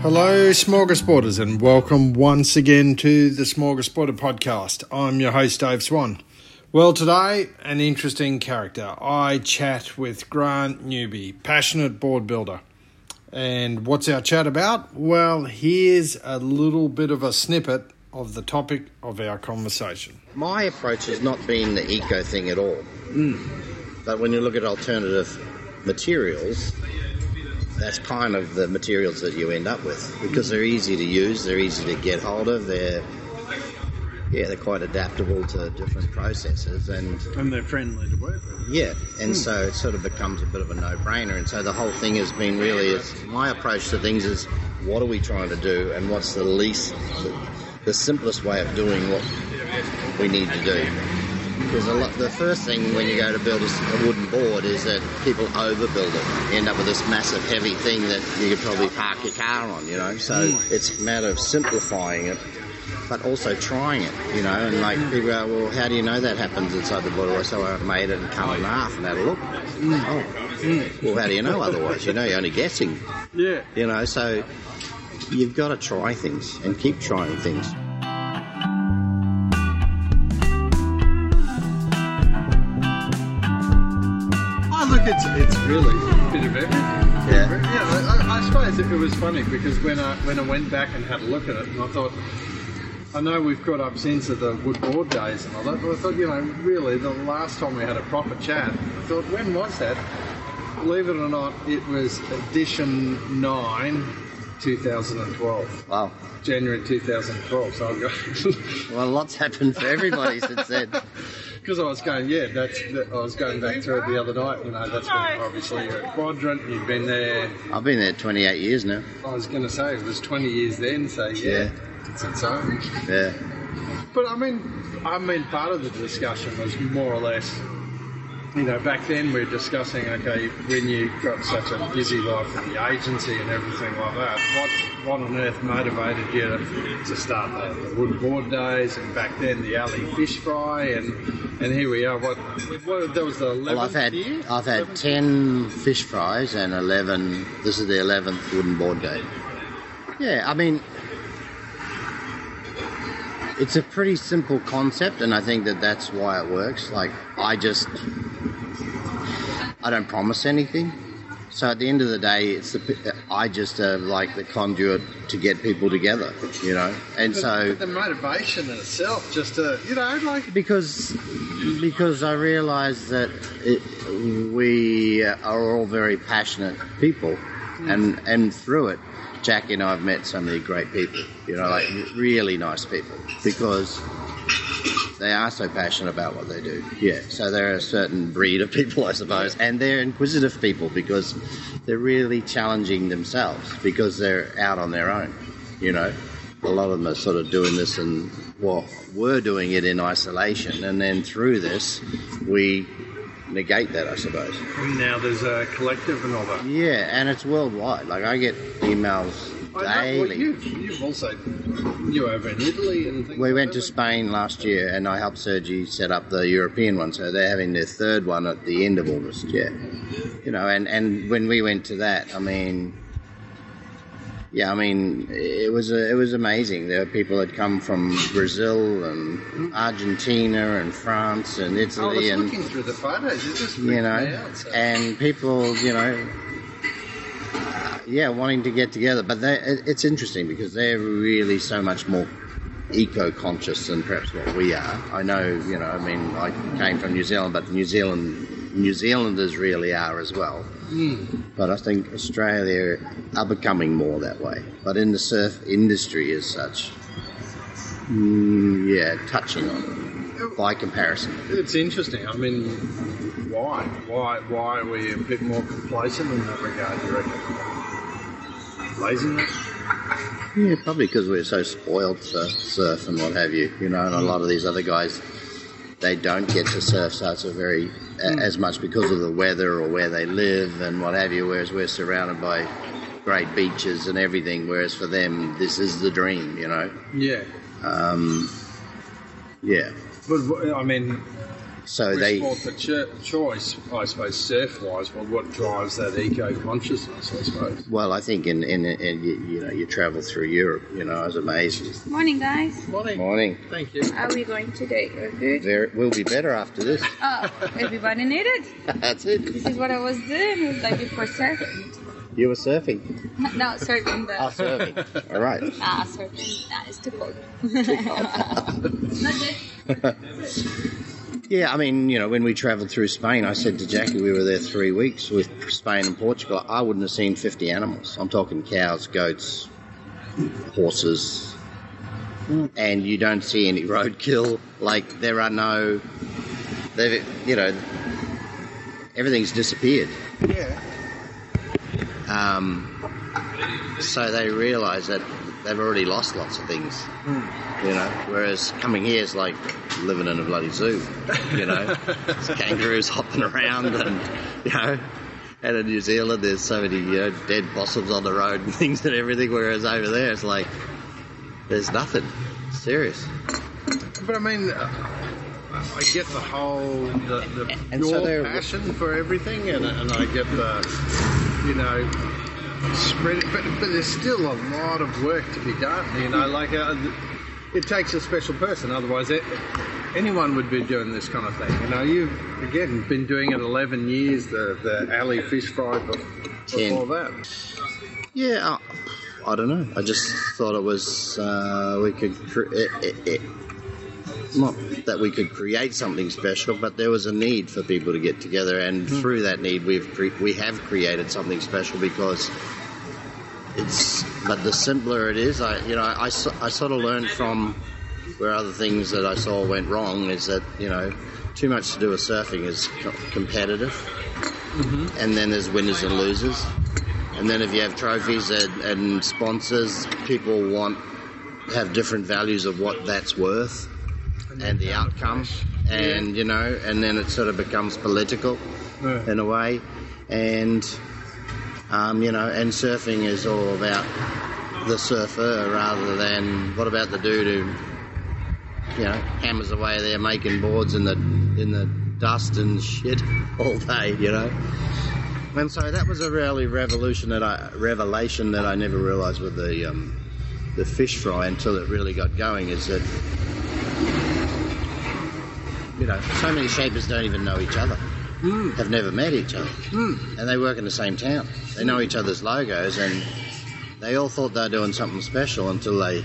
Hello, Smorgasboarders, and welcome once again to the Smorgasboarder podcast. I'm your host, Dave Swan. Well, today, an interesting character. I chat with Grant Newby, passionate board builder. And what's our chat about? Well, here's a little bit of a snippet of the topic of our conversation. My approach has not been the eco thing at all. Hmm. But when you look at alternative materials, that's kind of the materials that you end up with because they're easy to use, they're easy to get hold of, they're yeah, they're quite adaptable to different processes and And they're friendly to work with. yeah, and hmm. so it sort of becomes a bit of a no-brainer. And so the whole thing has been really, it's, my approach to things is, what are we trying to do, and what's the least, the, the simplest way of doing what we need to do. Because a lot, the first thing when you go to build a wooden board is that people overbuild it. You end up with this massive, heavy thing that you could probably park your car on. You know, so mm. it's a matter of simplifying it but also trying it, you know, and like mm. people go, well, how do you know that happens inside the say, well, I made it and cut it in half and had a look. Mm. Oh, well, how do you know otherwise? You know, you're only guessing, Yeah. you know, so you've got to try things and keep trying things. It's it's really a bit of everything. Yeah. Yeah, I, I suppose it was funny because when I when I went back and had a look at it, and I thought, I know we've got up since of the wood board days and all that, but I thought, you know, really, the last time we had a proper chat, I thought, when was that? Believe it or not, it was edition nine, 2012, Wow. January 2012. So I go. Well, lots happened for everybody since then. Because I was going, yeah, that's. That, I was going back through it the other night. You know, that's when obviously you're at Quadrant. You've been there. I've been there 28 years now. I was going to say it was 20 years then. So yeah, Yeah. it's its own. Yeah. But I mean, I mean, part of the discussion was more or less. You know, back then we were discussing, okay, when you've got such a busy life with the agency and everything like that, what what on earth motivated you to, to start the, the wood board days and back then the alley fish fry and and here we are. What what that was the 11th Well, I've had year? I've had 11th? ten fish fries and 11. This is the 11th wooden board day. Yeah, I mean, it's a pretty simple concept, and I think that that's why it works. Like, I just I don't promise anything. So at the end of the day, it's the I just uh, like the conduit to get people together, you know. And But- so but the motivation in itself, just to you know, like because because I realise that it, we are all very passionate people, and and through it, Jackie and I have met so many great people. You know, like really nice people because they are so passionate about what they do. Yeah, so they're a certain breed of people, I suppose, and they're inquisitive people because they're really challenging themselves because they're out on their own. You know, a lot of them are sort of doing this and well, we're doing it in isolation, and then through this, we negate that, I suppose. now there's a collective and all that. Yeah, and it's worldwide. Like I get emails Know, well, daily. you've, you've also you over in Italy and. We like went to. Spain last year, and I helped Sergi set up the European one. So they're having their third one at the end of August. Yeah, you know, and and when we went to that, I mean, yeah, I mean, it was a, it was amazing. There were people that come from Brazil and Argentina and France and I was Italy and looking through the photos. You know, out, so. and people, you know, yeah, wanting to get together. But they, it- it's interesting because they're really so much more eco-conscious than perhaps what we are. I know, you know, I mean, I came from New Zealand, but New Zealand, New Zealanders really are as well. But I think Australia are becoming more that way. But in the surf industry as such, mm, yeah, touching on it by comparison. It's interesting. I mean, why? Why? Why are we a bit more complacent in that regard? You reckon? Laziness. Yeah, probably because we're so spoiled for surf and what have you, you know, and a lot of these other guys, they don't get to surf, so it's a very, a, as much because of the weather or where they live and what have you, whereas we're surrounded by great beaches and everything, whereas for them, this is the dream, you know. Yeah. Um, yeah. But I mean, So Which they, sport for cho- choice, I suppose, surf wise, but what drives that eco consciousness, I suppose? well, I think in, in, in you, you know you travel through Europe, you know, it's amazing. Morning, guys. Morning. Morning. Thank you. How are we going today? We're good. Very, we'll be better after this. Oh, everybody needed. That's it. This is what I was doing. It like before surfing. You were surfing. no, surfing the. Oh, surfing. All right. Ah, surfing. Nah, it's too cold. Not good. Yeah, I mean, you know, when we travelled through Spain, I said to Jackie, we were there three weeks with Spain and Portugal. I wouldn't have seen 50 animals. I'm talking cows, goats, horses, and you don't see any roadkill. Like, there are no, they've, you know, everything's disappeared. Yeah. Um, so they realise that they've already lost lots of things, you know. Whereas coming here is like living in a bloody zoo, you know. There's kangaroos hopping around, and you know. And in New Zealand, there's so many you know dead possums on the road and things and everything. Whereas over there, it's like there's nothing. Serious. But I mean, uh, I get the whole the, the And so your they're- passion for everything, and, and I get the you know spread it, but but there's still a lot of work to be done. You know, like uh, it takes a special person, otherwise it, anyone would be doing this kind of thing. You know, you've again been doing it 11 years. The the alley fish fry bef- before that. Yeah, uh, I don't know. I just thought it was uh, we could cre- it, it, it, not that we could create something special, but there was a need for people to get together, and mm-hmm. through that need, we've cre- we have created something special because it's. But the simpler it is, I you know I, I sort of learned from where other things that I saw went wrong is that you know too much to do with surfing is co- competitive, mm-hmm. and then there's winners and losers. And then if you have trophies and, and sponsors, people want have different values of what that's worth and the outcome. And you know, and then it sort of becomes political Yeah. in a way. And um, you know, and surfing is all about the surfer rather than what about the dude who you know hammers away there making boards in the in the dust and shit all day. You know. And so that was a really revolution that I revelation that I never realised with the um, the fish fry until it really got going. Is that you know so many shapers don't even know each other, have never met each other, and they work in the same town. They know each other's logos, and they all thought they were doing something special until they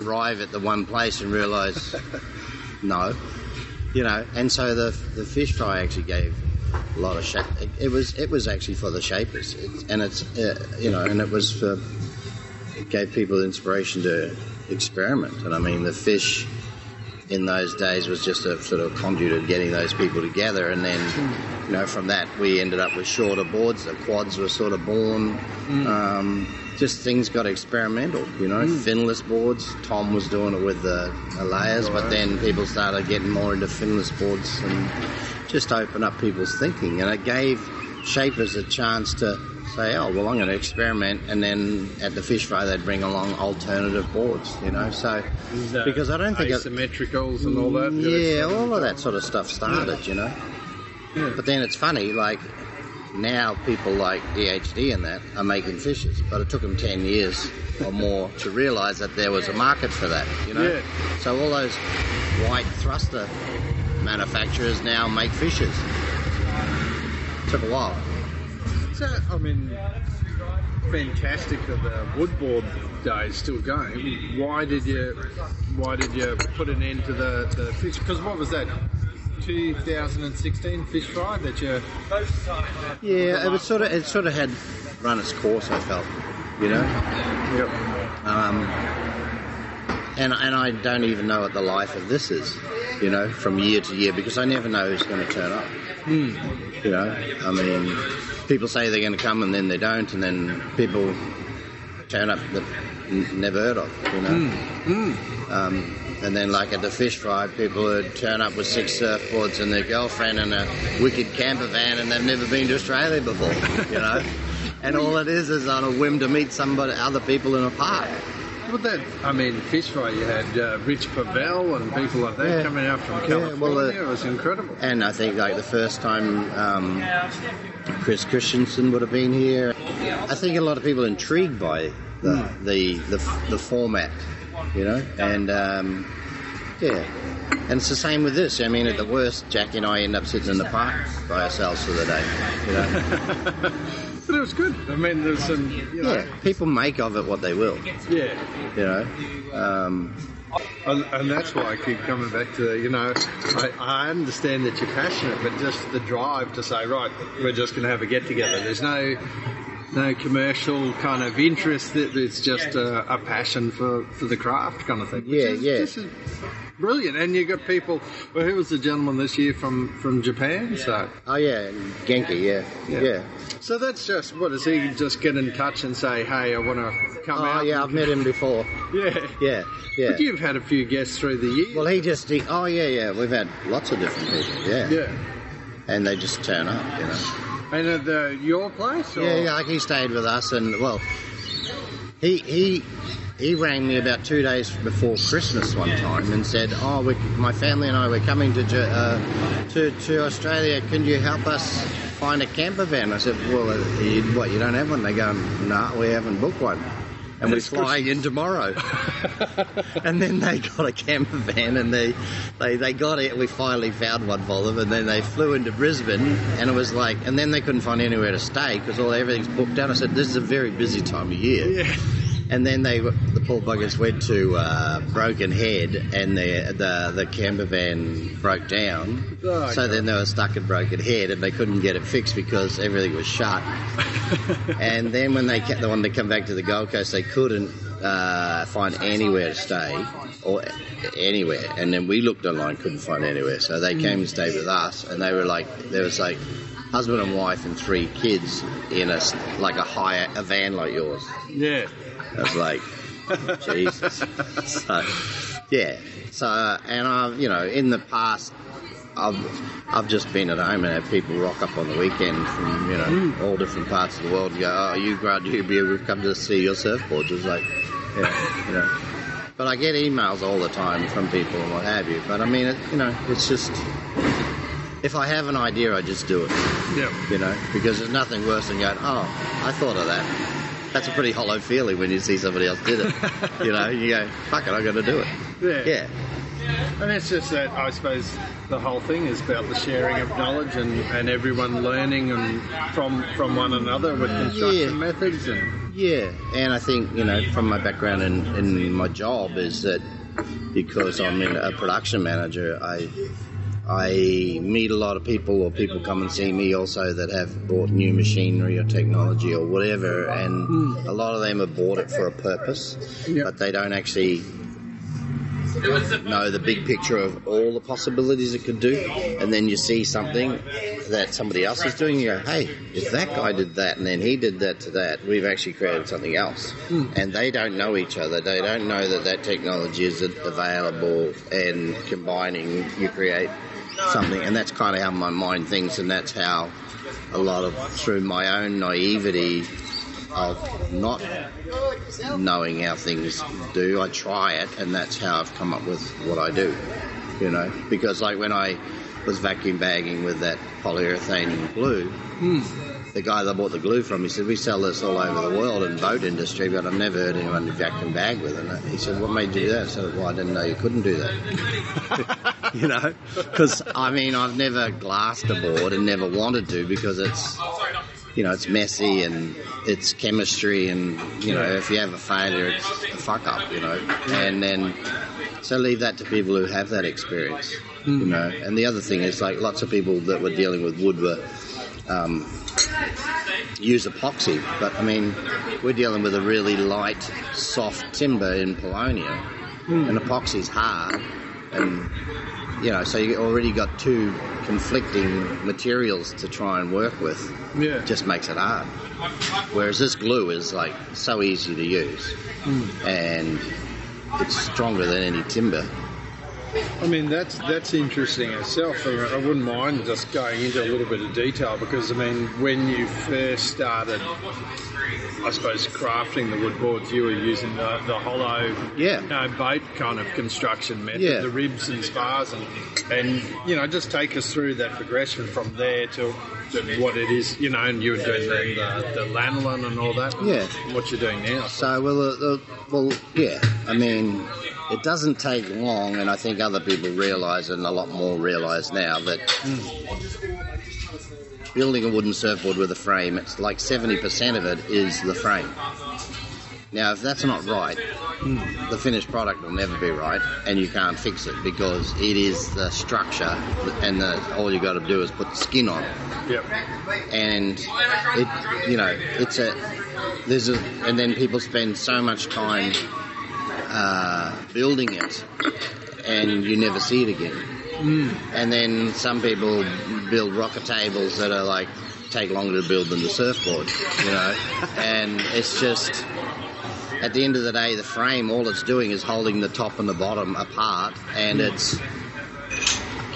arrive at the one place and realise no, you know. And so the the fish fry actually gave a lot of shape. It, it was it was actually for the shapers, it, and it's uh, you know, and it was for it gave people inspiration to experiment. And I mean, the fish in those days was just a sort of conduit of getting those people together, and then you know from that we ended up with shorter boards. The quads were sort of born. Um, just things got experimental, you know. Finless boards. Tom was doing it with the Alaias, but then people started getting more into finless boards and just open up people's thinking. And it gave shapers a chance to say, oh, well, I'm going to experiment. And then at the fish fry, they'd bring along alternative boards, you know. So, because I don't think it, asymmetricals and all that. yeah, all of that sort of stuff started, you know. But then it's funny, like now people like DHD and that are making fishes, but it took them 10 years or more to realise that there was a market for that, you know. Yeah. So all those white thruster manufacturers now make fishes. Took a while. So, I mean, fantastic that the woodboard day is still going. Why did you, why did you put an end to the, the fish? Because what was that? 2016 fish fry that you. Yeah, it was sort of it sort of had run its course. I felt, you know. Yep. Um, and and I don't even know what the life of this is, you know, from year to year because I never know who's going to turn up. You know, I mean, people say they're going to come and then they don't, and then people turn up that n- never heard of. You know. Um, and then, like at the fish fry, people would turn up with six surfboards and their girlfriend and a wicked camper van, and they've never been to Australia before. You know. And all it is is on a whim to meet somebody, other people in a park. With that, I mean, fish fry, you had uh, Rich Pavel and people like that Yeah. coming out from Yeah, California. well, uh, it was incredible. And I think like the first time um, Chris Christenson would have been here. I think a lot of people are intrigued by the the, the, the format, you know, and um, yeah. And it's the same with this. I mean, at the worst, Jackie and I end up sitting in the park by ourselves for the day. You know, But it was good. I mean, there's some, you know, yeah. People make of it what they will. yeah. You know, um, And, and that's why I keep coming back to, you know, I, I understand that you're passionate, but just the drive to say, right, we're just going to have a get together. There's no no commercial kind of interest. It- It's just a, a passion for, for the craft kind of thing. which Yeah, is, yeah. This is brilliant. And you got people, well, who was the gentleman this year from, from Japan? So, oh yeah, Genki, yeah, Yeah. yeah. so that's just, what, does he just get in touch and say, hey, I want to come Oh out? Oh yeah, I've met him before. Yeah. Yeah, yeah. But you've had a few guests through the years. Well, he just, he, oh yeah, yeah. We've had lots of different people, yeah. yeah. And they just turn up, you know. And at the, your place? Or? Yeah, yeah. Like he stayed with us, and well, he he he rang me about two days before Christmas one time and said, "Oh, we, my family and I we're coming to uh, to to Australia. Can you help us find a camper van?" I said, "Well, uh, you, what? You don't have one?" They go, "No, we haven't booked one." And we're That's good. flying in tomorrow. and then they got a camper van and they, they, they got it. We finally found one for them and then they flew into Brisbane and it was like, and then they couldn't find anywhere to stay because all everything's booked out. I said, this is a very busy time of year. Yeah. And then they, the poor buggers went to uh, Broken Head, and the the the camper van broke down. Oh, so God. then they were stuck at Broken Head, and they couldn't get it fixed because everything was shut. and then when they ca- they wanted to come back to the Gold Coast, they couldn't uh, find anywhere to stay or anywhere. And then we looked online, couldn't find anywhere. So they came and stayed with us, and they were like, there was like husband and wife and three kids in a like a higher a van like yours. Yeah. I was like, Jesus. So, yeah. So, and I've, you know, in the past, I've, I've just been at home and had people rock up on the weekend from, you know, all different parts of the world and go, oh, you Grant Newby, we've come to see your surfboards. It's like, yeah, you know. But I get emails all the time from people and what have you. But I mean, it, you know, it's just, if I have an idea, I just do it Yeah. you know, because there's nothing worse than going, oh, I thought of that. That's a pretty hollow feeling when you see somebody else did it. you know, you go, fuck it, I'm going to do it. Yeah. Yeah. And it's just that I suppose the whole thing is about the sharing of knowledge and, and everyone learning and from from one another with construction Yeah. methods and Yeah, and I think, you know, from my background in, in my job is that because I'm in a production manager, I I meet a lot of people or people come and see me also that have bought new machinery or technology or whatever and hmm. a lot of them have bought it for a purpose Yep. but they don't actually know the big picture of all the possibilities it could do. And then you see something that somebody else is doing you go hey if that guy did that and then he did that to that we've actually created something else. Hmm. And they don't know each other. They don't know that that technology is available and combining you create something and that's kind of how my mind thinks and that's how a lot of through my own naivety of not knowing how things do. I try it, and that's how I've come up with what I do. You know, because like when I was vacuum bagging with that polyurethane glue, hmm. the guy that bought the glue from, he said, "We sell this all over the world in boat industry, but I've never heard anyone vacuum bag with it." He said, "What made you do that?" I said, "Well, I didn't know you couldn't do that." you know, because I mean, I've never glassed a board and never wanted to because it's you know, it's messy and it's chemistry, and you know, if you have a failure, it's a fuck up, you know. And then, so leave that to people who have that experience, you know. And the other thing is, like, lots of people that were dealing with wood were um, use epoxy, but I mean, we're dealing with a really light, soft timber in Paulownia, and epoxy's hard, and you know, so you already got two conflicting materials to try and work with. yeah. It just makes it hard. Whereas this glue is like so easy to use, hmm. and it's stronger than any timber. I mean, that's that's interesting itself. I, mean, I wouldn't mind just going into a little bit of detail because I mean, when you first started, I suppose crafting the wood boards, you were using the, the hollow, Yeah. you know, boat kind of construction method, Yeah. the ribs and spars, and and you know, just take us through that progression from there to, to what it is, you know, and you were doing the, the, the lanolin and all that. Yeah. What you're doing now. So, well, the, well, yeah. I mean, it doesn't take long, and I think other people realise, and a lot more realise now, that building a wooden surfboard with a frame, it's like 70% of it is the frame. Now, if that's not right, the finished product will never be right, and you can't fix it because it is the structure, and the, all you got to do is put the skin on. Yep. and it you know it's a there's a and then people spend so much time uh, building it and you never see it again and then some people build rocker tables that are like take longer to build than the surfboard you know and it's just at the end of the day the frame all it's doing is holding the top and the bottom apart and it's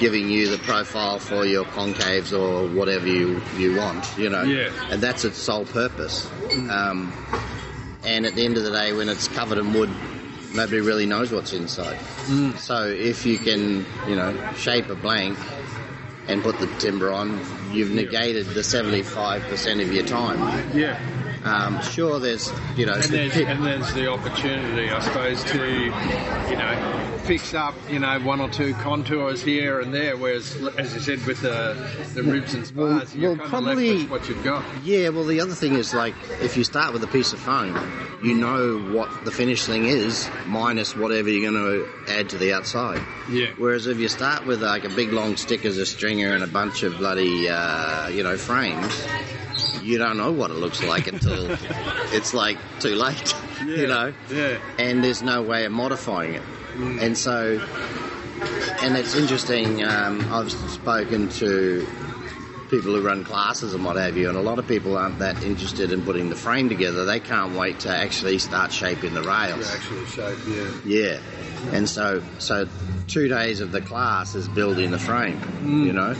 giving you the profile for your concaves or whatever you, you want, you know. Yeah. And that's its sole purpose. Um, and at the end of the day, when it's covered in wood, nobody really knows what's inside. Mm. So if you can, you know, shape a blank and put the timber on, you've negated the 75% of your time. Yeah. Um, sure, there's, you know, And there's, and there's the opportunity, I suppose, to, you know, fix up, you know, one or two contours here and there. Whereas, as you said, with the, the ribs and Well- spars, you're well, kind of probably- left with what you've got. Yeah, well, the other thing is like if you start with a piece of foam, you know what the finished thing is, minus whatever you're going to add to the outside. Yeah. Whereas if you start with like a big long stick as a stringer and a bunch of bloody, uh, you know, frames, you don't know what it looks like until it's like too late, you know. Yeah. And there's no way of modifying it. And so, and it's interesting. Um, I've spoken to people who run classes and what have you, and a lot of people aren't that interested in putting the frame together. They can't wait to actually start shaping the To rails. actually shape, yeah. Yeah, and so so two days of the class is building the frame. You know,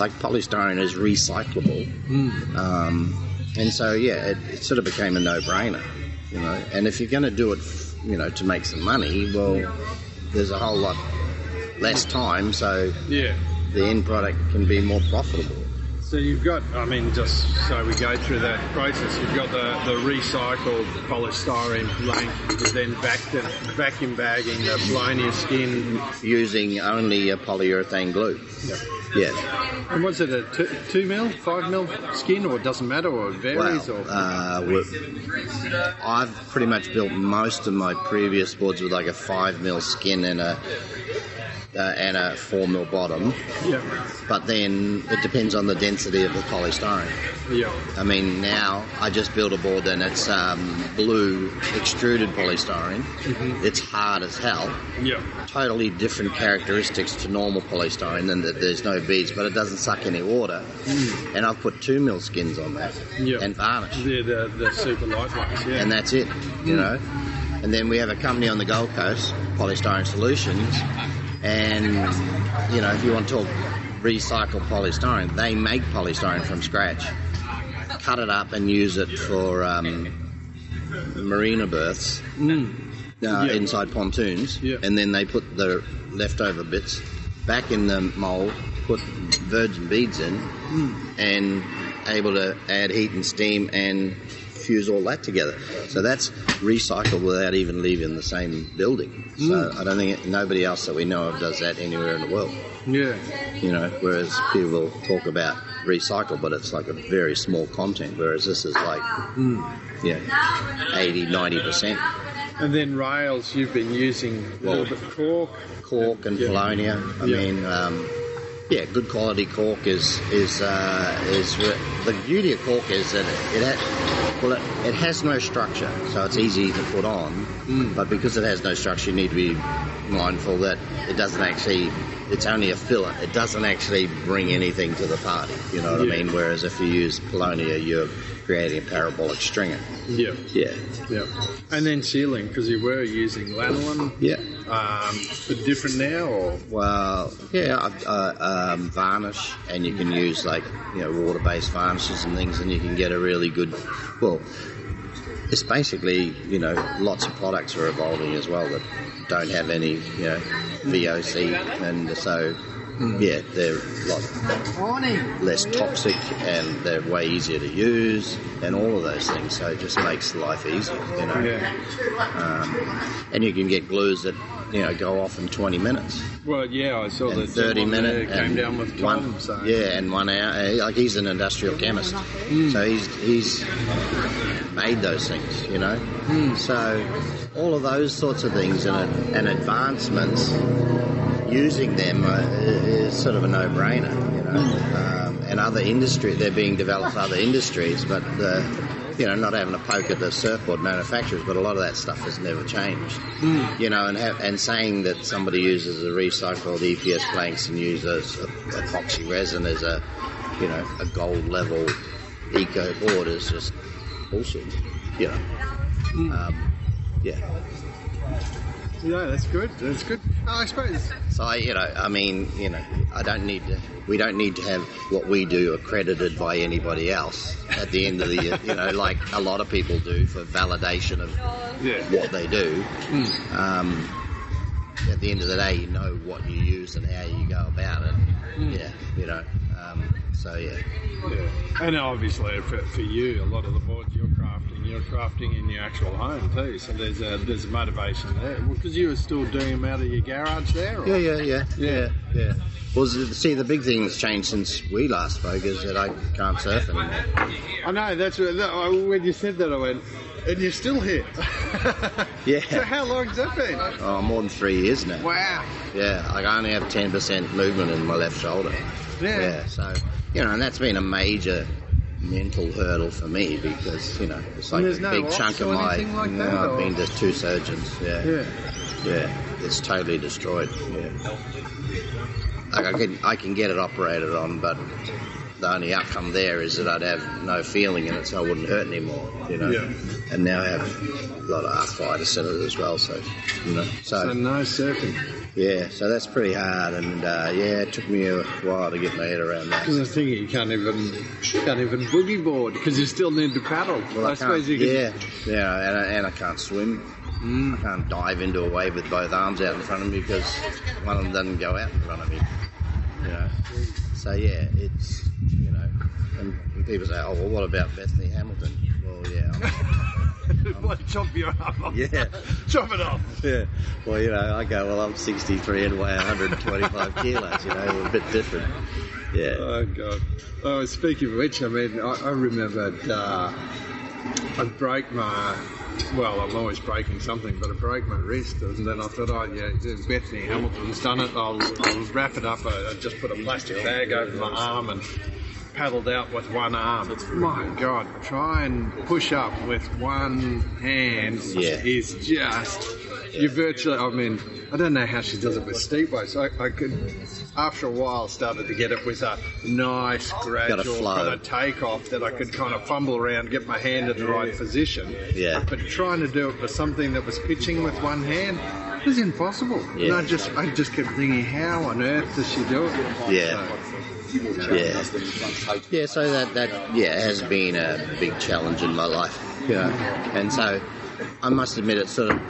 like polystyrene is recyclable, um, and so yeah, it, it sort of became a no-brainer. You know, and if you're going to do it, you know, to make some money, well, there's a whole lot less time, so Yeah. the end product can be more profitable. So you've got, I mean, just so we go through that process, you've got the, the recycled polystyrene blank, but then back to vacuum bagging the Paulownia skin. Using only a polyurethane glue. Yeah. And was it a two, two mil, five mil skin, or it doesn't matter, or it varies, Well, or uh, I've pretty much built most of my previous boards with like a five mil skin and a uh, and a four mil bottom. yeah, But then it depends on the density of the polystyrene. yeah, I mean, now I just built a board and it's um, blue extruded polystyrene. It's hard as hell. yeah, Totally different characteristics to normal polystyrene than that there's no beads, but it doesn't suck any water. And I've put two mil skins on that Yeah. and varnish the the, the super light ones, yeah, and that's it, you know. And then we have a company on the Gold Coast, Polystyrene Solutions, and you know, if you want to talk recycled polystyrene, they make polystyrene from scratch, cut it up and use it for um, marina berths Mm. uh, Yeah. inside pontoons, Yeah. and then they put the leftover bits back in the mold, put virgin beads in, Mm. and able to add heat and steam and fuse all that together. So that's recycled without even leaving the same building. So Mm. I don't think nobody else that we know of does that anywhere in the world. yeah, You know, whereas people talk about recycle, but it's like a very small content. Whereas this is like, Mm. yeah, 80, 90 percent. And then rails, you've been using a little bit cork, cork and Yeah. Paulownia. I Yeah. mean, um, yeah, good quality cork is is uh, is the beauty of cork is that it, it ha- well it, it has no structure, so it's easy to put on. Mm. But because it has no structure, you need to be mindful that it doesn't actually it's only a filler. It doesn't actually bring anything to the party. You know what Yeah. I mean? Whereas if you use Paulownia, you're creating a parabolic stringer. Yeah, Yeah. yeah. And then sealing because you were using lanolin. Yeah. Um, but different now, or Well, yeah, uh, um, varnish, and you can use like you know water-based varnishes and things, and you can get a really good. Well, it's basically you know lots of products are evolving as well that don't have any you know VOC, and so Mm-hmm. yeah, they're a lot less toxic and they're way easier to use, and all of those things. So it just makes life easier, you know. yeah. Um, and you can get glues that you know go off in 20 minutes. Well, yeah, I saw and that 30 someone minute came and down with one, So yeah and one hour like he's an industrial chemist hmm. so he's he's made those things you know hmm. so all of those sorts of things and, and advancements using them uh, is sort of a no-brainer you know um, and other industry they're being developed for other industries but uh, you know, not having a poke at the surfboard manufacturers, but a lot of that stuff has never changed. You know, and have, and saying that somebody uses a recycled EPS planks and uses a, epoxy resin as a, you know, a gold level eco board is just bullshit. You know, um, yeah. Yeah, that's good. That's good. Oh, I suppose. So I, you know, I mean, you know, I don't need to. We don't need to have what we do accredited by anybody else at the end of the year. You know, like a lot of people do for validation of Yeah. what they do. Um, at the end of the day, you know what you use and how you go about it. Yeah, you know. Um, so yeah, Yeah. And obviously for, for you, a lot of the boards you're crafting, you're crafting in your actual home too. So there's a there's a motivation there. Because you were still doing them out of your garage there. Or? yeah, yeah, yeah, Yeah. yeah, yeah. Well, see, the big thing that's changed since we last spoke is that I can't surf anymore. I know. That's what, that, when you said that, I went, and you're still here. Yeah. So how long's that been? Oh, more than three years now. Wow. Yeah, I only have 10% movement in my left shoulder. Yeah. Yeah, so, you know, and that's been a major mental hurdle for me because, you know, it's like a no big chunk of my. like no, that, I've or- been to two surgeons, yeah. Yeah. Yeah, it's totally destroyed, yeah. Like I can, I can get it operated on, but the only outcome there is that I'd have no feeling in it, so I wouldn't hurt anymore, you know. Yeah. And now I have a lot of arthritis in it as well, so, you know. So no surfing. Yeah, so that's pretty hard, and uh, yeah, it took me a while to get my head around that. Because I think you can't even can't even boogie board because you still need to paddle. Well, I, suppose you can't- yeah, yeah, and I, and I can't swim. Mm. I can't dive into a wave with both arms out in front of me because one of them doesn't go out in front of me. You know, so yeah, it's you know, and, and people say, oh well, what about Bethany Hamilton? Well, yeah, I'm, chop your arm off. yeah, Chop it off. yeah. Well, you know, I go, well, I'm 63 and weigh 125 kilos. You know, we're a bit different. Yeah. Oh god. Oh, speaking of which, I mean, I, I remembered uh, I broke my. Well, I'm always breaking something, but I broke my wrist, and then I thought, oh yeah, Bethany Hamilton's done it. I'll, I'll wrap it up. I, I just put a plastic bag over my arm and paddled out with one arm. My God, try and push up with one hand Yeah. is just you virtually. I mean, I don't know how she does it with steep waves. I, I could, after a while, started to get it with a nice gradual flow. kind of takeoff that I could kind of fumble around, get my hand in the right position. Yeah. But trying to do it with something that was pitching with one hand. It was impossible. And Yeah. I just, I just kept thinking, how on earth does she do it? Yeah. So, Yeah. Yeah, so that, that yeah has been a big challenge in my life. Know, and so I must admit it sort of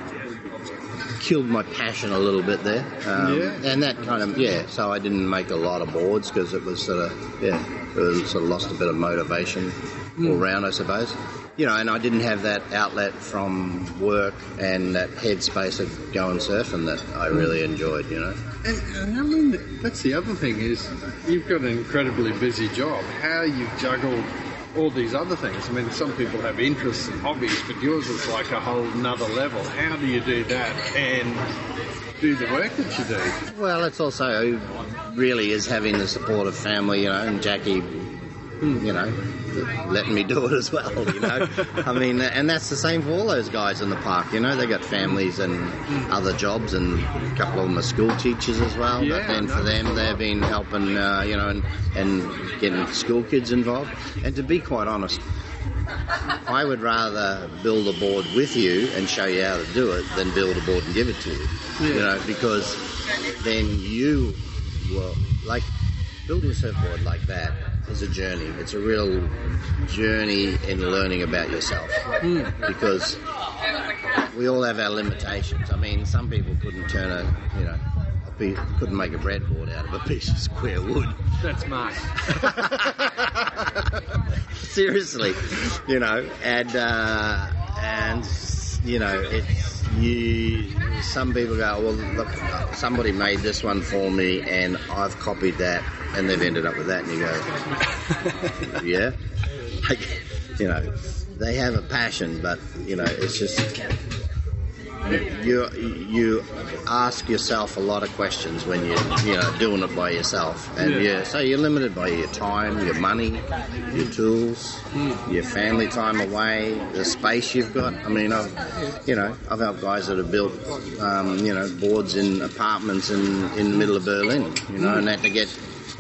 killed my passion a little bit there. Um, Yeah. And that kind of yeah. So I didn't make a lot of boards because it was sort of yeah, it was sort of lost a bit of motivation all round, I suppose. You know, and I didn't have that outlet from work and that headspace of going surfing that I really enjoyed. You know. And, and I mean, that's the other thing is you've got an incredibly busy job. How you've juggled all these other things. I mean, some people have interests and hobbies, but yours is like a whole nother level. How do you do that and do the work that you do? Well, it's also really is having the support of family, you know, and Jackie hmm. you know, letting me do it as well. You know, I mean, and that's the same for all those guys in the park. You know, they got families and other jobs, and a couple of them are school teachers as well. Yeah, but then for them, they've been helping, uh, you know, and and getting school kids involved. And to be quite honest. I would rather build a board with you and show you how to do it than build a board and give it to you. You know, because then you will like building a surfboard like that is a journey. It's a real journey in learning about yourself because we all have our limitations. I mean, some people couldn't turn a you know a piece, couldn't make a breadboard out of a piece of square wood. That's Mark. Seriously, you know, and uh, and you know, it's you. Some people go, well, look, somebody made this one for me, and I've copied that, and they've ended up with that, and you go, yeah, like, you know, they have a passion, but you know, it's just you you ask yourself a lot of questions when you're you know doing it by yourself, and Yeah. yeah, so you're limited by your time, your money, your tools, your family time away, the space you've got. I mean, I've you know I've helped guys that have built um, you know boards in apartments in in the middle of Berlin, you know, and had to get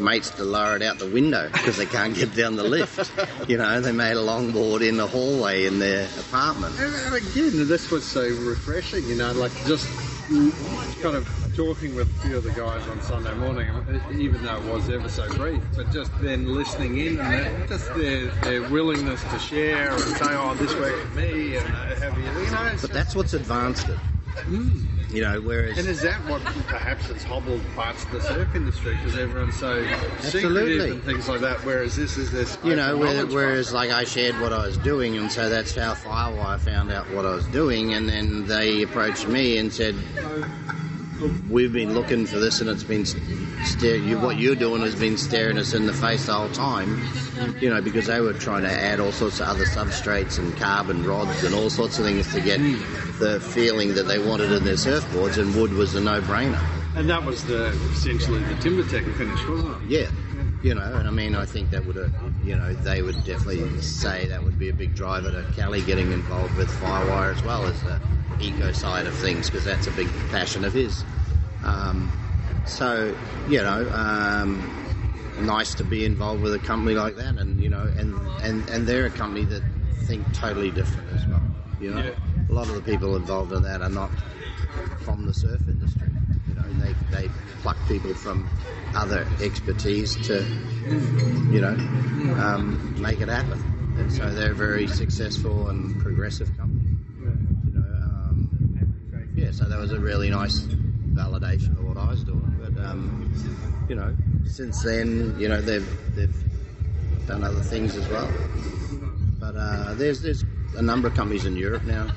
mates to lower it out the window because they can't get down the lift. You know, they made a longboard in the hallway in their apartment. And and again, this was so refreshing, you know, like just kind of talking with a few of the guys on Sunday morning, even though it was ever so brief, but just then listening in and just their, their willingness to share and say, oh, this worked for me, and uh, have you, you know. But that's what's advanced it. You know, whereas and is that what perhaps has hobbled parts of the surf industry because everyone's so secretive and things like that? Whereas this is this, you know, where, whereas like I shared what I was doing, and so that's how Firewire found out what I was doing, and then they approached me and said, "We've been looking for this, and it's been stare. You, what you're doing has been staring us in the face the whole time." You know, because they were trying to add all sorts of other substrates and carbon rods and all sorts of things to get the feeling that they wanted in their surfboards, and wood was a no-brainer. And that was the essentially the Timbertek finish, wasn't it? Yeah, you know, and I mean, I think that would, have, you know, they would definitely say that would be a big driver to Kelly getting involved with Firewire as well as the eco side of things because that's a big passion of his. Um, so, you know, um, nice to be involved with a company like that, and you know, and and and they're a company that think totally different as well. You know, Yeah. a lot of the people involved in that are not from the surf industry. They they pluck people from other expertise to, you know, um, make it happen. And so they're a very successful and progressive company. You know, um, yeah. So that was a really nice validation of what I was doing. But um, you know, since then, you know, they've they've done other things as well. But uh, there's there's a number of companies in Europe now,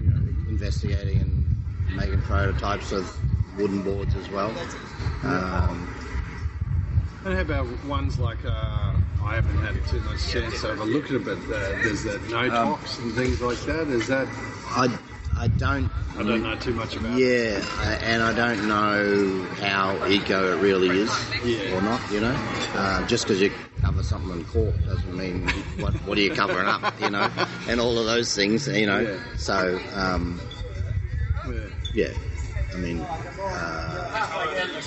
you know, investigating and making prototypes of wooden boards as well. Um, And how about ones like uh, I haven't had too much chance to have a look at it, but uh, there's that Notox and things like that. Is that I I don't I don't know too much about. it. Yeah, I- and I don't know how eco it really is Yeah. or not. You know, uh, just because you cover something in cork doesn't mean what what are you covering up. You know, and all of those things. You know, Yeah. so um, Yeah. yeah. I mean, uh,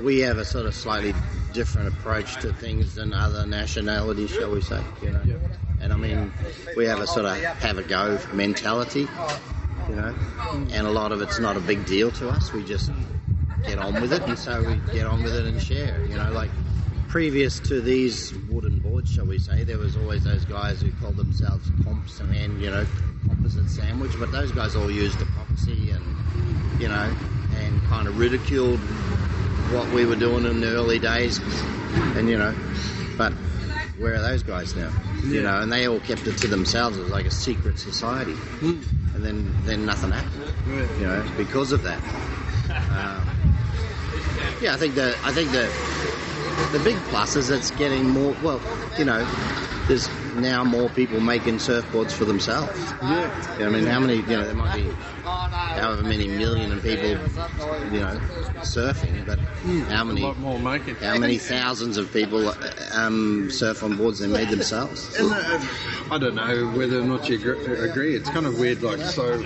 we have a sort of slightly different approach to things than other nationalities, shall we say? You know, and I mean, we have a sort of have a go mentality, you know, and a lot of it's not a big deal to us. We just get on with it, and so we get on with it and share. You know, like previous to these wooden boards, shall we say, there was always those guys who called themselves comps and you know composite sandwich, but those guys all used epoxy and you know and kind of ridiculed what we were doing in the early days, and you know, but where are those guys now? You know, and they all kept it to themselves. It was like a secret society, Mm. and then then nothing happened Yeah. you know, because of that. Um, yeah, I think the I think the the big plus is it's getting more. Well, you know, there's now more people making surfboards for themselves. Yeah. I mean, how many? You know, there might be however many million of people, you know, surfing, but how A many? lot more making. How many thousands of people um, surf on boards they made themselves? And, uh, I don't know whether or not you agree. It's kind of weird. Like, so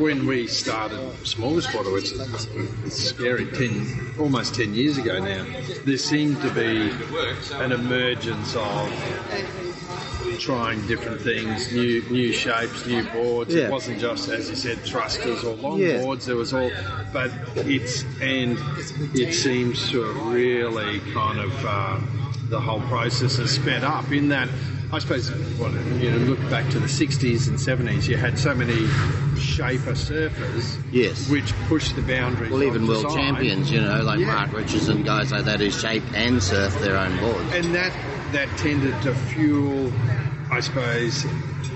when we started Smaller Spotter, which is it's scary, 10, almost 10 years ago now, there seemed to be an emergence of trying different things, new new shapes, new boards. Yeah. It wasn't just, as you said, thrusters or long Yeah. boards. There was all, but it's and it seems to have really kind of uh, the whole process has sped up in that. I suppose well, you know, look back to the 60s and 70s. You had so many shaper surfers, Yes. which pushed the boundaries. Well, even of world design. champions, you know, like Yeah. Mark Richards and guys like that who shape and surf their own boards. and that that tended to fuel, I suppose,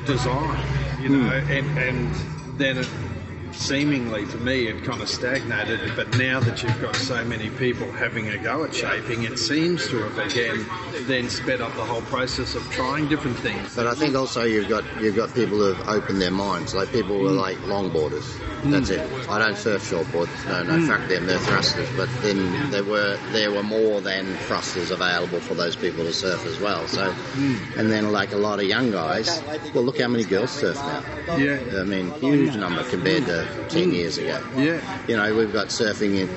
design. You hmm. know, and and then it seemingly to me it kind of stagnated. But now that you've got so many people having a go at shaping, it seems to have again then sped up the whole process of trying different things. But I think also you've got you've got people who have opened their minds, like people who are mm. like longboarders. Mm. That's it. I don't surf shortboards. No, no, mm. fuck them. They're thrusters. But then there were there were more than thrusters available for those people to surf as well. So, and then like a lot of young guys. Well, look how many girls surf now. Yeah, I mean, huge number compared to ten years ago. yeah, You know, we've got surfing in,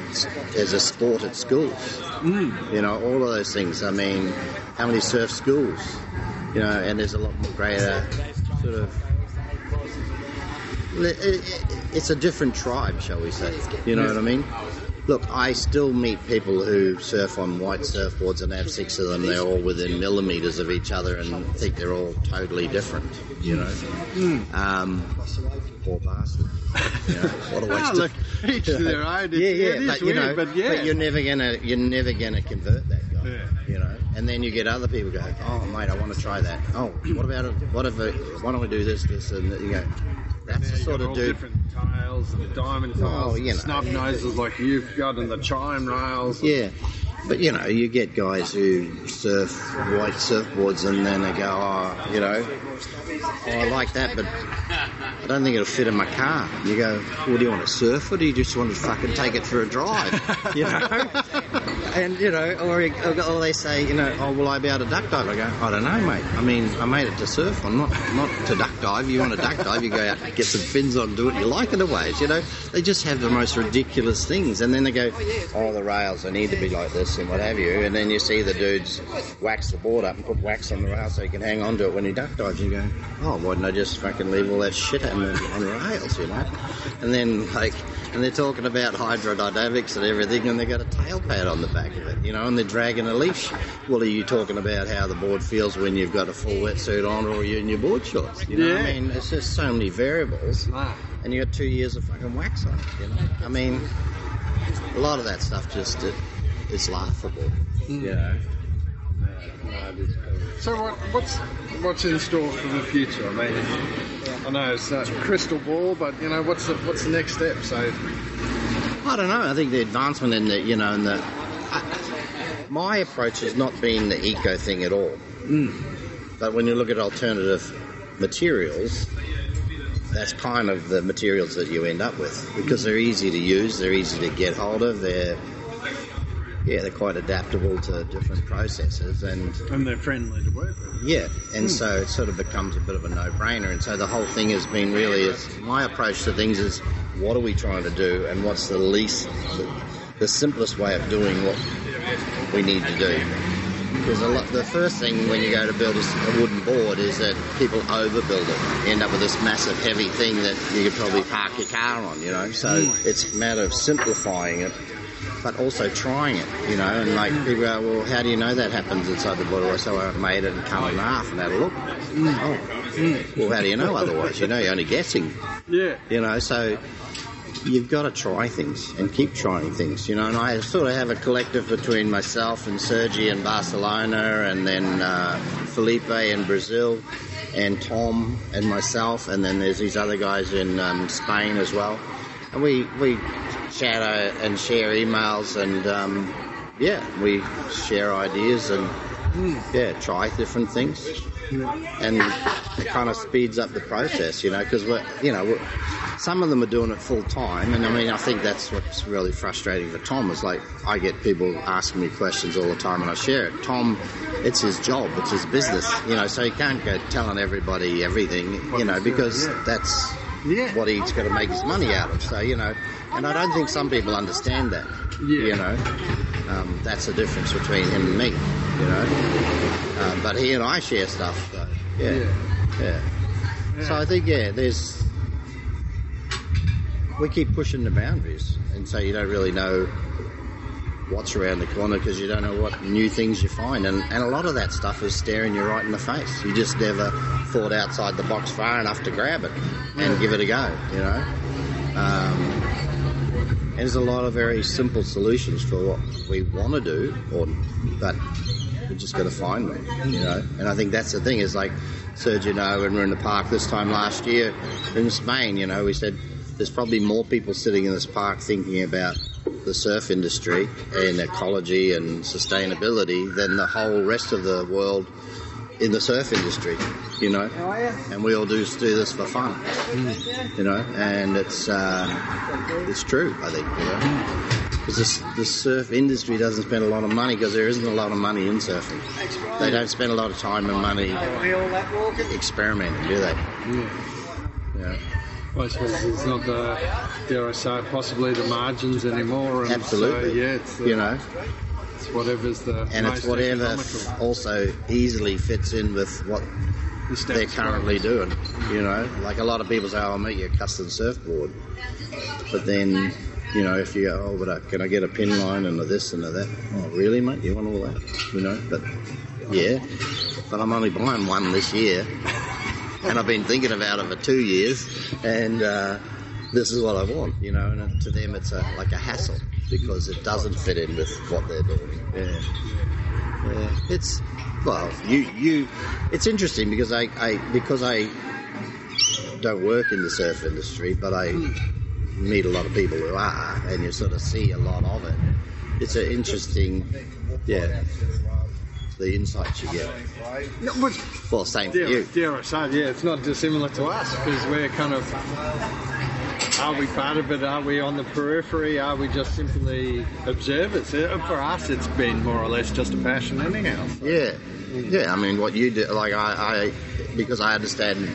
as a sport at schools. Mm. You know, all of those things. I mean, how many surf schools? You know, and there's a lot more greater sort of. it- it- It's a different tribe, shall we say? You know what I mean? Look, I still meet people who surf on white surfboards and have six of them. They're all within millimeters of each other and think they're all totally different. You know, Mm. um, poor bastard. You know, what a waste Ah, of look, each to their own. Yeah, yeah, it but you weird, know, but yeah, you're never gonna, you're never gonna convert that guy. Yeah. You know, and then you get other people go, oh mate, I want to try that. Oh, what about it? What if? It, why don't we do this, this, and you go? That's the sort of dude. different tails and diamond tails, Oh, you know. snub noses like you've got, and the chine rails. Yeah, but you know, you get guys who surf white surfboards, and then they go, oh, you know, oh, I like that, but I don't think it'll fit in my car. You go, well, do you want to surf, or do you just want to fucking take it for a drive? You know, and you know, or, or they say, you know, oh, will I be able to duck dive? I go, I don't know, mate. I mean, I made it to surf, I'm not not to duck dive. You want to duck dive, you go out, get some fins on, do what you like in a ways. You know, they just have the most ridiculous things, and then they go, oh, the rails, they need to be like this and what have you, and then you see the dudes wax the board up and put wax on the rail so you can hang on to it when you duck dives. You go, oh, why didn't I just fucking leave all that shit on the, on rails, you know? And then like, and they're talking about hydrodynamics and everything, and they got a tail pad on the back of it, you know, and they're dragging a leash. Well, are you talking about how the board feels when you've got a full wetsuit on, or you're in your board shorts? You know, what I mean, it's just so many variables, Nah. and you got two years of fucking wax on it. You know, I mean, a lot of that stuff just it, it's laughable. You know. So what, what's what's in store for the future? I mean, I know it's a crystal ball, but you know what's the what's the next step? So I don't know. I think the advancement in the, you know, in the. I, my approach has not been the eco thing at all. Mm. But when you look at alternative materials, that's kind of the materials that you end up with because they're easy to use, they're easy to get hold of, they're yeah, they're quite adaptable to different processes, and and they're friendly to work with. yeah, and so it sort of becomes a bit of a no-brainer. And so the whole thing has been really, is my approach to things is, what are we trying to do, and what's the least, the, the simplest way of doing what we need to do. Because a lot, the first thing when you go to build a wooden board is that people overbuild it. You end up with this massive heavy thing that you could probably park your car on, you know. So mm. it's a matter of simplifying it, but also trying it, you know. And like people go, well, how do you know that happens inside the board? Well, so I made it and cut it in half and had a look. Oh, well, how do you know otherwise? You know, you're only guessing, Yeah. you know. So you've got to try things and keep trying things, you know. And I sort of have a collective between myself and Sergi in Barcelona, and then uh, Felipe in Brazil, and Tom and myself, and then there's these other guys in um, Spain as well. And we we chat uh, and share emails, and um, yeah, we share ideas and yeah, try different things, and it kind of speeds up the process, you know, because we're, you know, we're, some of them are doing it full time, and I mean, I think that's what's really frustrating for Tom is like I get people asking me questions all the time, and I share it. Tom, it's his job, it's his business, you know, so he can't go telling everybody everything, you know, because that's Yeah. what he's got to make his money out of. So you know, and I don't think some people understand that. Yeah. You know, um, that's the difference between him and me. You know, um, but he and I share stuff. So, yeah. Yeah. yeah, So I think yeah, there's we keep pushing the boundaries, and so you don't really know what's around the corner because you don't know what new things you find, and, and a lot of that stuff is staring you right in the face. You just never thought outside the box far enough to grab it and give it a go. You know, um, and there's a lot of very simple solutions for what we want to do, or but we just got to find them. You know, and I think that's the thing is like Sergio and I when we were in the park this time last year in Spain. You know, we said there's probably more people sitting in this park thinking about the surf industry and ecology and sustainability than the whole rest of the world in the surf industry, you know. And we all do do this for fun, you know. And it's uh, it's true, I think, you know. Because the surf industry doesn't spend a lot of money because there isn't a lot of money in surfing. They don't spend a lot of time and money experimenting, do they? Yeah. I suppose it's not the, dare I say, possibly the margins anymore. And Absolutely. So, yeah, it's, the, You know, it's whatever's the and it's whatever economical. also easily fits in with what The they're currently doing. You know, like a lot of people say, oh, "I'll make you a custom surfboard," but then, you know, if you go, "Oh, but I, can I get a pin line and a this and a that?" Oh, really, mate? You want all that? You know, but yeah, but I'm only buying one this year, and I've been thinking about it for two years, and uh, this is what I want. You know, and to them, it's a, like a hassle because it doesn't fit in with what they're doing. Yeah. Yeah, it's well, you you. It's interesting because I, I because I don't work in the surf industry, but I meet a lot of people who are, and you sort of see a lot of it. It's an interesting, yeah, the insights you get. No, but Well, same for you. I say, yeah, it's not dissimilar to us because we're kind of. Are we part of it? Are we on the periphery? Are we just simply observers? Uh, For us, it's been more or less just a passion, anyhow. Yeah, yeah. I mean, what you do, like I, I because I understand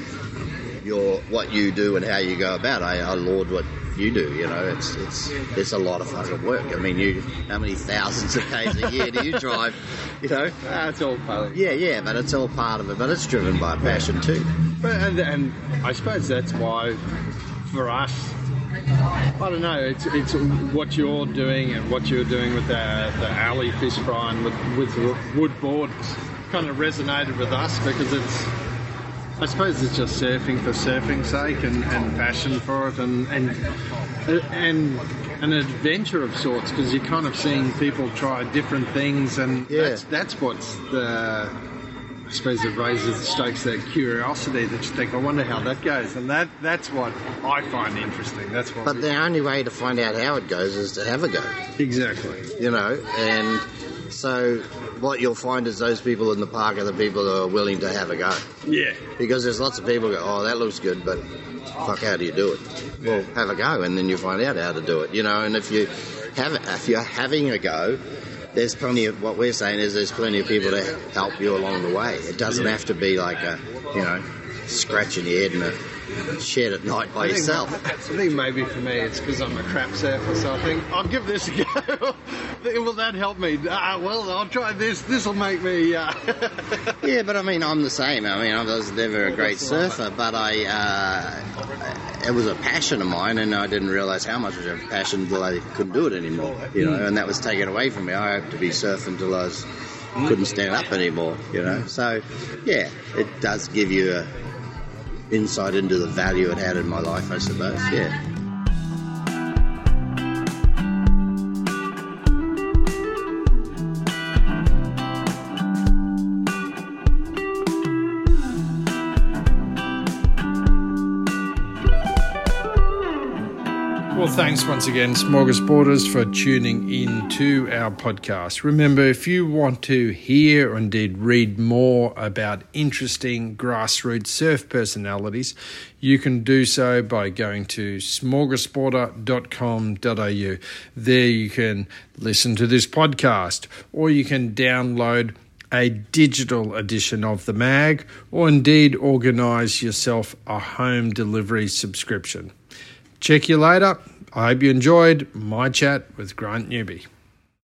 your what you do and how you go about. I, I laud what you do. You know, it's it's it's a lot of fucking work. I mean, you how many thousands of k's a year do you drive? You know. Ah, it's all part of Yeah, yeah, but it's all part of it. But it's driven by passion too. But, and, and I suppose that's why, for us, I don't know. It's it's what you're doing and what you're doing with the the alley fish fry and with with wood boards kind of resonated with us because it's. I suppose it's just surfing for surfing's sake and, and passion for it and and and an adventure of sorts because you're kind of seeing people try different things and Yeah. that's that's what's the suppose it raises the stokes that curiosity that you think I wonder how that goes and that that's what I find interesting that's what But we- the only way to find out how it goes is to have a go. exactly you know, and so what you'll find is those people in the park are the people who are willing to have a go. yeah Because there's lots of people go, oh, that looks good, but fuck, how do you do it? Well, have a go, and then you find out how to do it, you know. And if you have, if you're having a go, there's plenty of what we're saying is there's plenty of people to help you along the way. It doesn't have to be like a, you know, scratching your head in a shed at night by I think- yourself. I think maybe for me it's because I'm a crap surfer, so I think I'll give this a go. Will that help me? Ah, well, I'll try this. This will make me. Uh... Yeah, but I mean, I'm the same. I mean, I was never a great surfer, but I, uh, it was a passion of mine, and I didn't realise how much of a passion until I couldn't do it anymore. You know, and that was taken away from me. I had to be surfing until I was, couldn't stand up anymore. You know, so yeah, it does give you a insight into the value it had in my life, I suppose. Yeah. Once again, Smorgasboarders, for tuning in to our podcast. Remember, if you want to hear or indeed read more about interesting grassroots surf personalities, you can do so by going to smorgasboarder.com.au. There you can listen to this podcast or you can download a digital edition of the mag or indeed organise yourself a home delivery subscription. Check you later. I hope you enjoyed my chat with Grant Newby.